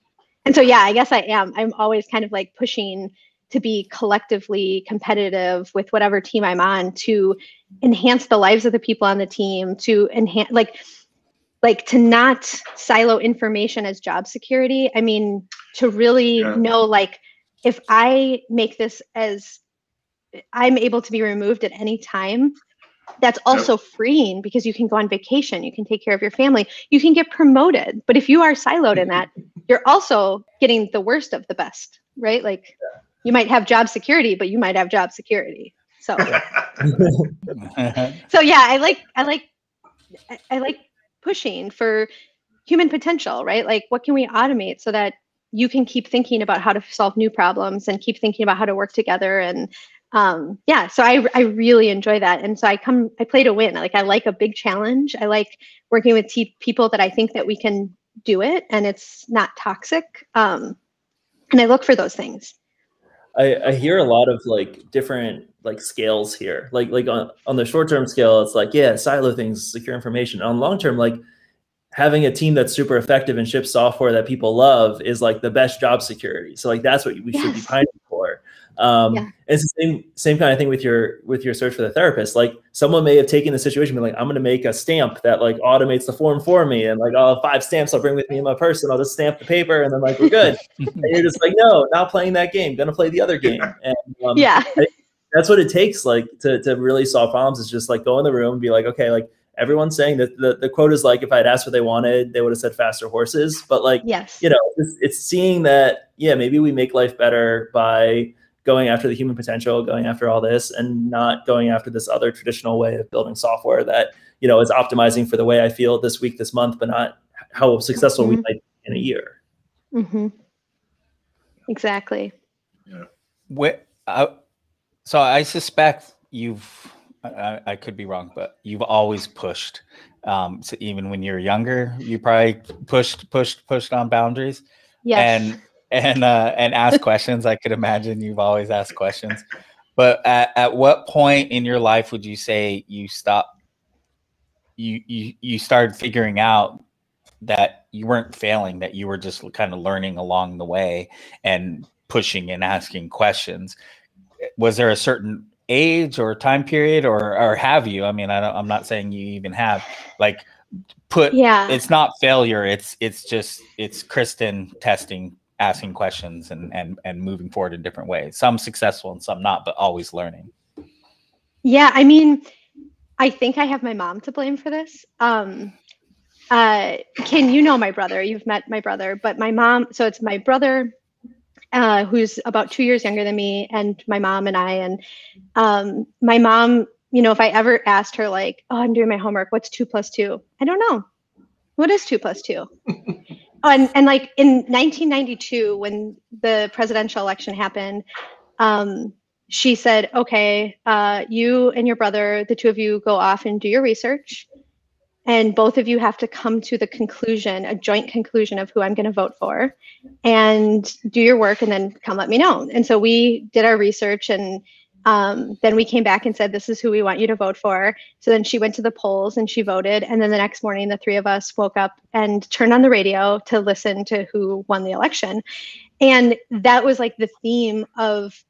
And so, yeah, I guess I am. I'm always kind of like pushing to be collectively competitive with whatever team I'm on to enhance the lives of the people on the team, to enhance, like, like to not silo information as job security. I mean, to really yeah. know, like, if I make this as I'm able to be removed at any time, that's also freeing because you can go on vacation you can take care of your family you can get promoted. But if you are siloed in that you're also getting the worst of the best right? Like you might have job security but you might have job security. So. So yeah i like i like i like pushing for human potential right? Like what can we automate so that you can keep thinking about how to solve new problems and keep thinking about how to work together and um, yeah, so I, I really enjoy that. And so I come, I play to win. Like I like a big challenge. I like working with te- people that I think that we can do it and it's not toxic. Um, and I look for those things.
I, I hear a lot of like different like scales here. Like like on, on the short term scale, it's like, yeah, silo things, secure information. On long term, like having a team that's super effective and ships software that people love is like the best job security. So like that's what we yes. should be pining for. Um, yeah. It's the same same kind of thing with your with your search for the therapist. Like someone may have taken the situation, be like, I'm going to make a stamp that like automates the form for me, and like I'll have five stamps I'll bring with me in my purse, and I'll just stamp the paper, and then like we're good. and you're just like, no, not playing that game. Going to play the other game. And
um, yeah,
that's what it takes. Like to to really solve problems is just like go in the room and be like, okay, like everyone's saying that the, the quote is like if i'd asked what they wanted they would have said faster horses but like
yes
you know it's, it's, seeing that yeah maybe we make life better by going after the human potential, going after all this, and not going after this other traditional way of building software that you know is optimizing for the way I feel this week, this month, but not how successful mm-hmm. we might be in a year.
Mm-hmm. Exactly.
Yeah. What? Uh, so I suspect you've. I, I, could be wrong, but you've always pushed. Um, so even when you're younger, you probably pushed, pushed, pushed on boundaries.
Yes.
And and uh, and ask questions. I could imagine you've always asked questions. But at, at what point in your life would you say you stop? You you you started figuring out that you weren't failing, that you were just kind of learning along the way and pushing and asking questions. Was there a certain age or time period, or or have you? I mean, I don't, I'm not saying you even have like put.
Yeah,
it's not failure. It's it's just it's Kristen testing asking questions and and and moving forward in different ways. Some successful and some not, but always learning.
Yeah, I mean, I think I have my mom to blame for this. Um, uh, Kin, you know my brother. You've met my brother, but my mom. So it's my brother, uh, who's about two years younger than me, and my mom and I. And um, my mom, you know, if I ever asked her like, "Oh, I'm doing my homework. What's two plus two? I don't know. What is two plus two? and, and like in 1992 when the presidential election happened um, she said, okay, uh, you and your brother, the two of you go off and do your research. And both of you have to come to the conclusion, a joint conclusion of who I'm going to vote for, and do your work and then come let me know. And so we did our research and um, then we came back and said, This is who we want you to vote for. So then she went to the polls and she voted. And then the next morning, the three of us woke up and turned on the radio to listen to who won the election. And that was like the theme of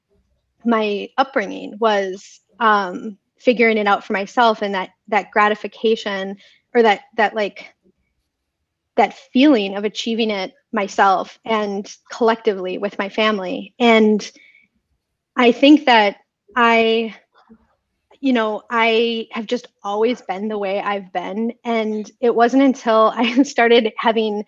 my upbringing was um, figuring it out for myself and that that gratification or that that like that feeling of achieving it myself and collectively with my family and i think that I, you know, I have just always been the way I've been. And it wasn't until I started having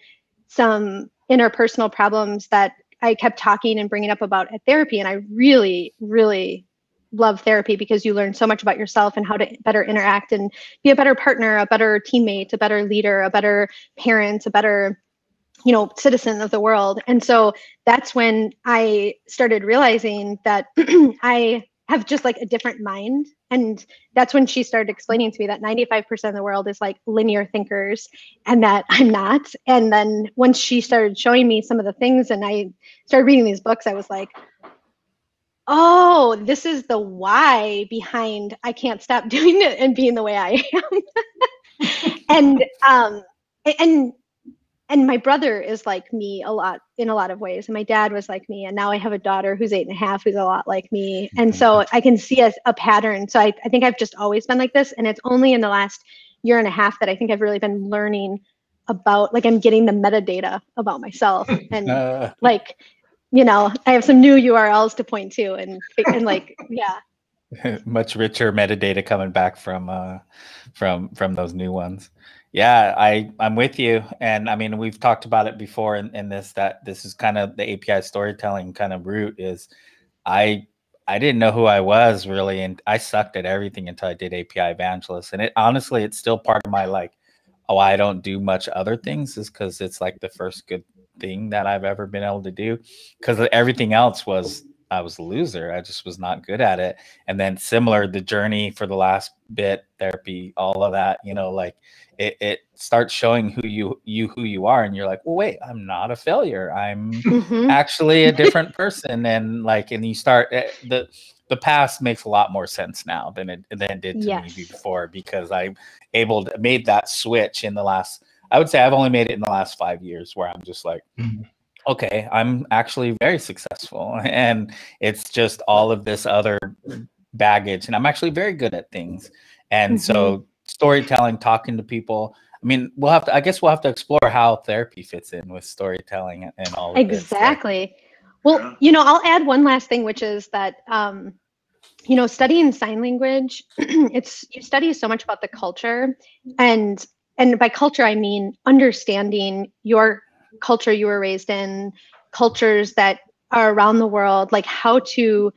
some interpersonal problems that I kept talking and bringing up about at therapy. And I really, really love therapy because you learn so much about yourself and how to better interact and be a better partner, a better teammate, a better leader, a better parent, a better you know citizen of the world and so that's when i started realizing that i have just like a different mind. And that's when she started explaining to me that 95% of the world is like linear thinkers and that i'm not. And then once she started showing me some of the things and i started reading these books i was like oh this is the why behind i can't stop doing it and being the way i am. And um and and my brother is like me a lot in a lot of ways. And my dad was like me and now i have a daughter who's eight and a half who's a lot like me. And so i can see a, a pattern. So I, I think i've just always been like this and it's only in the last year and a half that i think i've really been learning about like i'm getting the metadata about myself. And uh. like you know i have some new urls to point to and and like yeah.
Much richer metadata coming back from uh from from those new ones yeah, I I'm with you, and I mean we've talked about it before in, in this that this is kind of the API storytelling kind of route is I I didn't know who I was really, and I sucked at everything until I did API evangelist, and it honestly it's still part of my like oh I don't do much other things is because it's like the first good thing that I've ever been able to do because everything else was I was a loser. I just was not good at it. And then similar, the journey for the last bit, therapy, all of that, you know, like it, it starts showing who you you who you are, and you're like, well, wait, I'm not a failure. I'm mm-hmm. actually a different person. And like, and you start eh, the the past makes a lot more sense now than it than it did to yes. me before because I'm able to made that switch in the last. I would say I've only made it in the last five years where I'm just like. Mm-hmm okay, I'm actually very successful. And it's just all of this other baggage. And I'm actually very good at things. And mm-hmm. so storytelling, talking to people. I mean, we'll have to, I guess we'll have to explore how therapy fits in with storytelling and all
Exactly. Well, you know, I'll add one last thing, which is that, um, you know, studying sign language, it's you study so much about the culture and and by culture I mean understanding your culture you were raised in, cultures that are around the world, like how to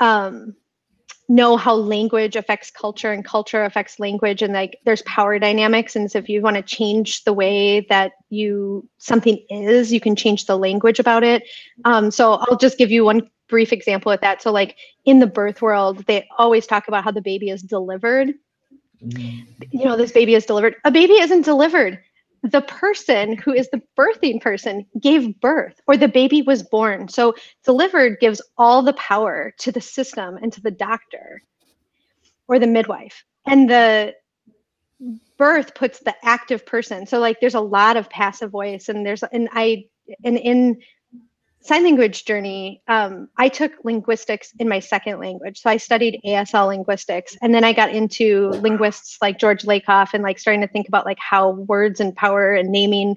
um, know how language affects culture and culture affects language and like there's power dynamics. And so if you want to change the way that you something is you can change the language about it. Um, so i'll just give you one brief example with that. So like in the birth world they always talk about how the baby is delivered. Mm-hmm. you know this baby is delivered. A baby isn't delivered the person who is the birthing person gave birth or the baby was born. So delivered gives all the power to the system and to the doctor or the midwife. And the birth puts the active person. So like there's a lot of passive voice and there's and I and in sign language journey, um, I took linguistics in my second language. So I studied ASL linguistics, and then I got into linguists like George Lakoff and like starting to think about like how words and power and naming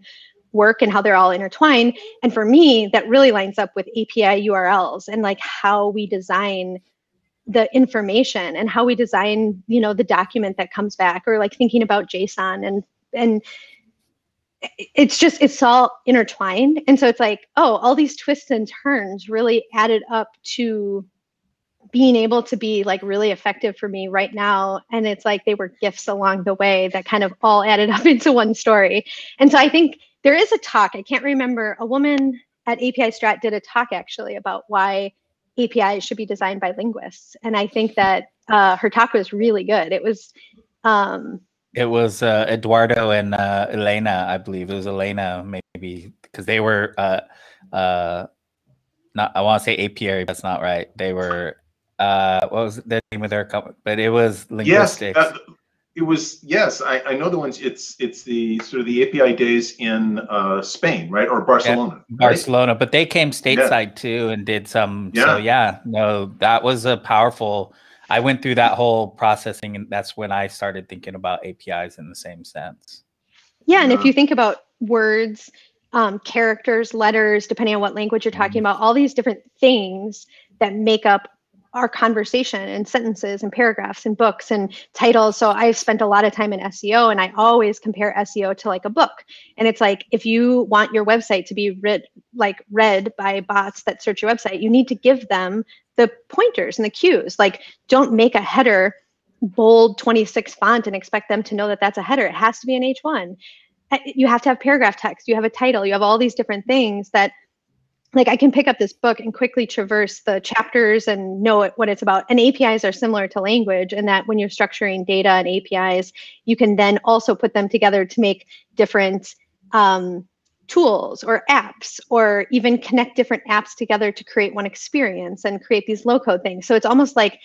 work and how they're all intertwined. And for me, that really lines up with API URLs and like how we design the information and how we design, you know, the document that comes back, or like thinking about JSON and and it's just it's all intertwined and so it's like oh all these twists and turns really added up to being able to be like really effective for me right now and it's like they were gifts along the way that kind of all added up into one story and so i think there is a talk i can't remember a woman at api strat did a talk actually about why APIs should be designed by linguists. And I think that uh, her talk was really good. It was. Um,
it was uh, Eduardo and uh, Elena, I believe. It was Elena, maybe, because they were uh, uh, not. I want to say apiary. That's not right. They were. Uh, what was the name of their company? But it was linguistics.
Yes, uh, it was. Yes, I, I know the ones. It's it's the sort of the API days in uh, Spain, right, or Barcelona.
Yeah, Barcelona, right? but they came stateside yeah. too and did some. Yeah. So yeah, no, that was a powerful. I went through that whole processing, and that's when I started thinking about APIs in the same sense.
Yeah, and if you think about words, um, characters, letters, depending on what language you're talking mm-hmm. about, all these different things that make up our conversation and sentences and paragraphs and books and titles. So I've spent a lot of time in SEO and I always compare SEO to like a book. And it's like if you want your website to be read like read by bots that search your website, you need to give them the pointers and the cues. Like don't make a header bold 26 font and expect them to know that that's a header. It has to be an H1. Eh, you have to have paragraph text, you have a title, you have all these different things that like I can pick up this book and quickly traverse the chapters and know it, what it's about. And APIs are similar to language in that when you're structuring data and APIs, you can then also put them together to make different um, tools or apps, or even connect different apps together to create one experience and create these low code things. So it's almost like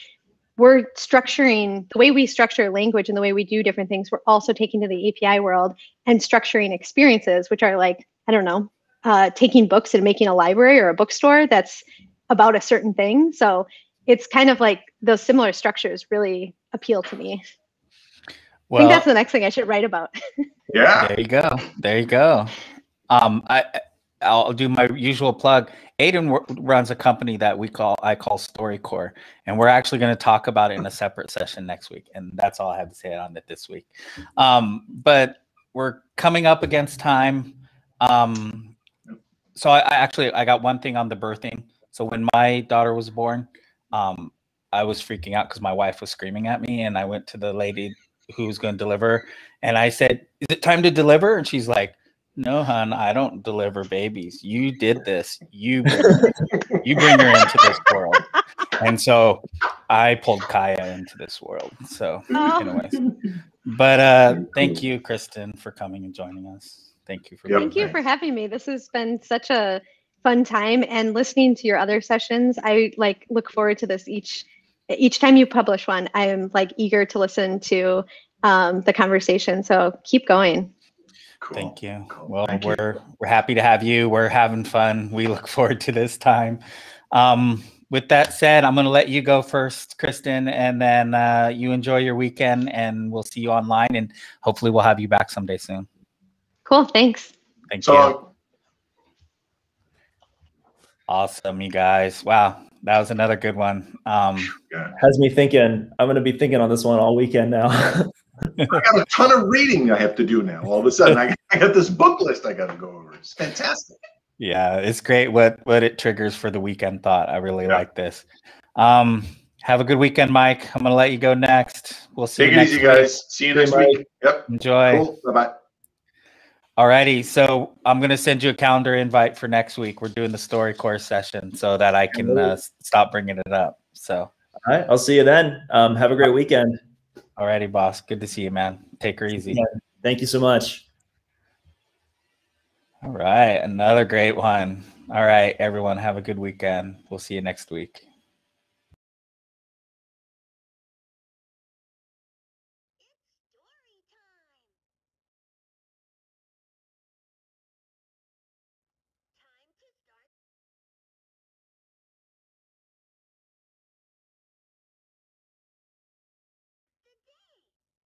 we're structuring the way we structure language and the way we do different things. We're also taking to the API world and structuring experiences, which are like, I don't know, uh, taking books and making a library or a bookstore that's about a certain thing. So it's kind of like those similar structures really appeal to me. Well, I think that's the next thing I should write about.
yeah.
There you go. There you go. Um, I I'll do my usual plug. Aiden w- runs a company that we call I call StoryCorps, and we're actually going to talk about it in a separate session next week. And that's all I have to say on it this week. Um, but we're coming up against time. Um, so I, I, actually I got one thing on the birthing. So when my daughter was born, um, I was freaking out because my wife was screaming at me, and I went to the lady who was going to deliver, and I said, "Is it time to deliver?" And she's like, "No, hon, I don't deliver babies. You did this. You bring, you bring her into this world." And so I pulled Kaya into this world. So, anyways, but uh, thank you, Kristen, for coming and joining us. Thank you for
yep. Thank you for having me. This has been such a fun time and listening to your other sessions. I like look forward to this each each time you publish one. I am like eager to listen to um, the conversation. So keep going.
Cool. Thank you. Cool. Well, Thank we're you. we're happy to have you. We're having fun. We look forward to this time. Um, with that said, I'm going to let you go first, Kristen, and then uh, you enjoy your weekend, and we'll see you online, and hopefully we'll have you back someday soon.
Cool. Thanks.
Thank so, you. Awesome, you guys. Wow, that was another good one. Um,
Has me thinking. I'm going to be thinking on this one all weekend now.
I got a ton of reading I have to do now. All of a sudden, I, I got this book list I got to go over. It's fantastic.
Yeah, it's great what what it triggers for the weekend thought. I really yeah. like this. Um, have a good weekend, Mike. I'm gonna let you go next. We'll see.
Take
you
it easy,
week.
guys. See you next week. Yep.
Enjoy.
Cool. Bye bye.
Alrighty, so I'm gonna send you a calendar invite for next week. We're doing the story course session so that I can uh, stop bringing it up. So, all
right, I'll see you then. Um, have a great weekend.
Alrighty, boss. Good to see you, man. Take her easy.
Thank you so much.
All right, another great one. All right, everyone, have a good weekend. We'll see you next week.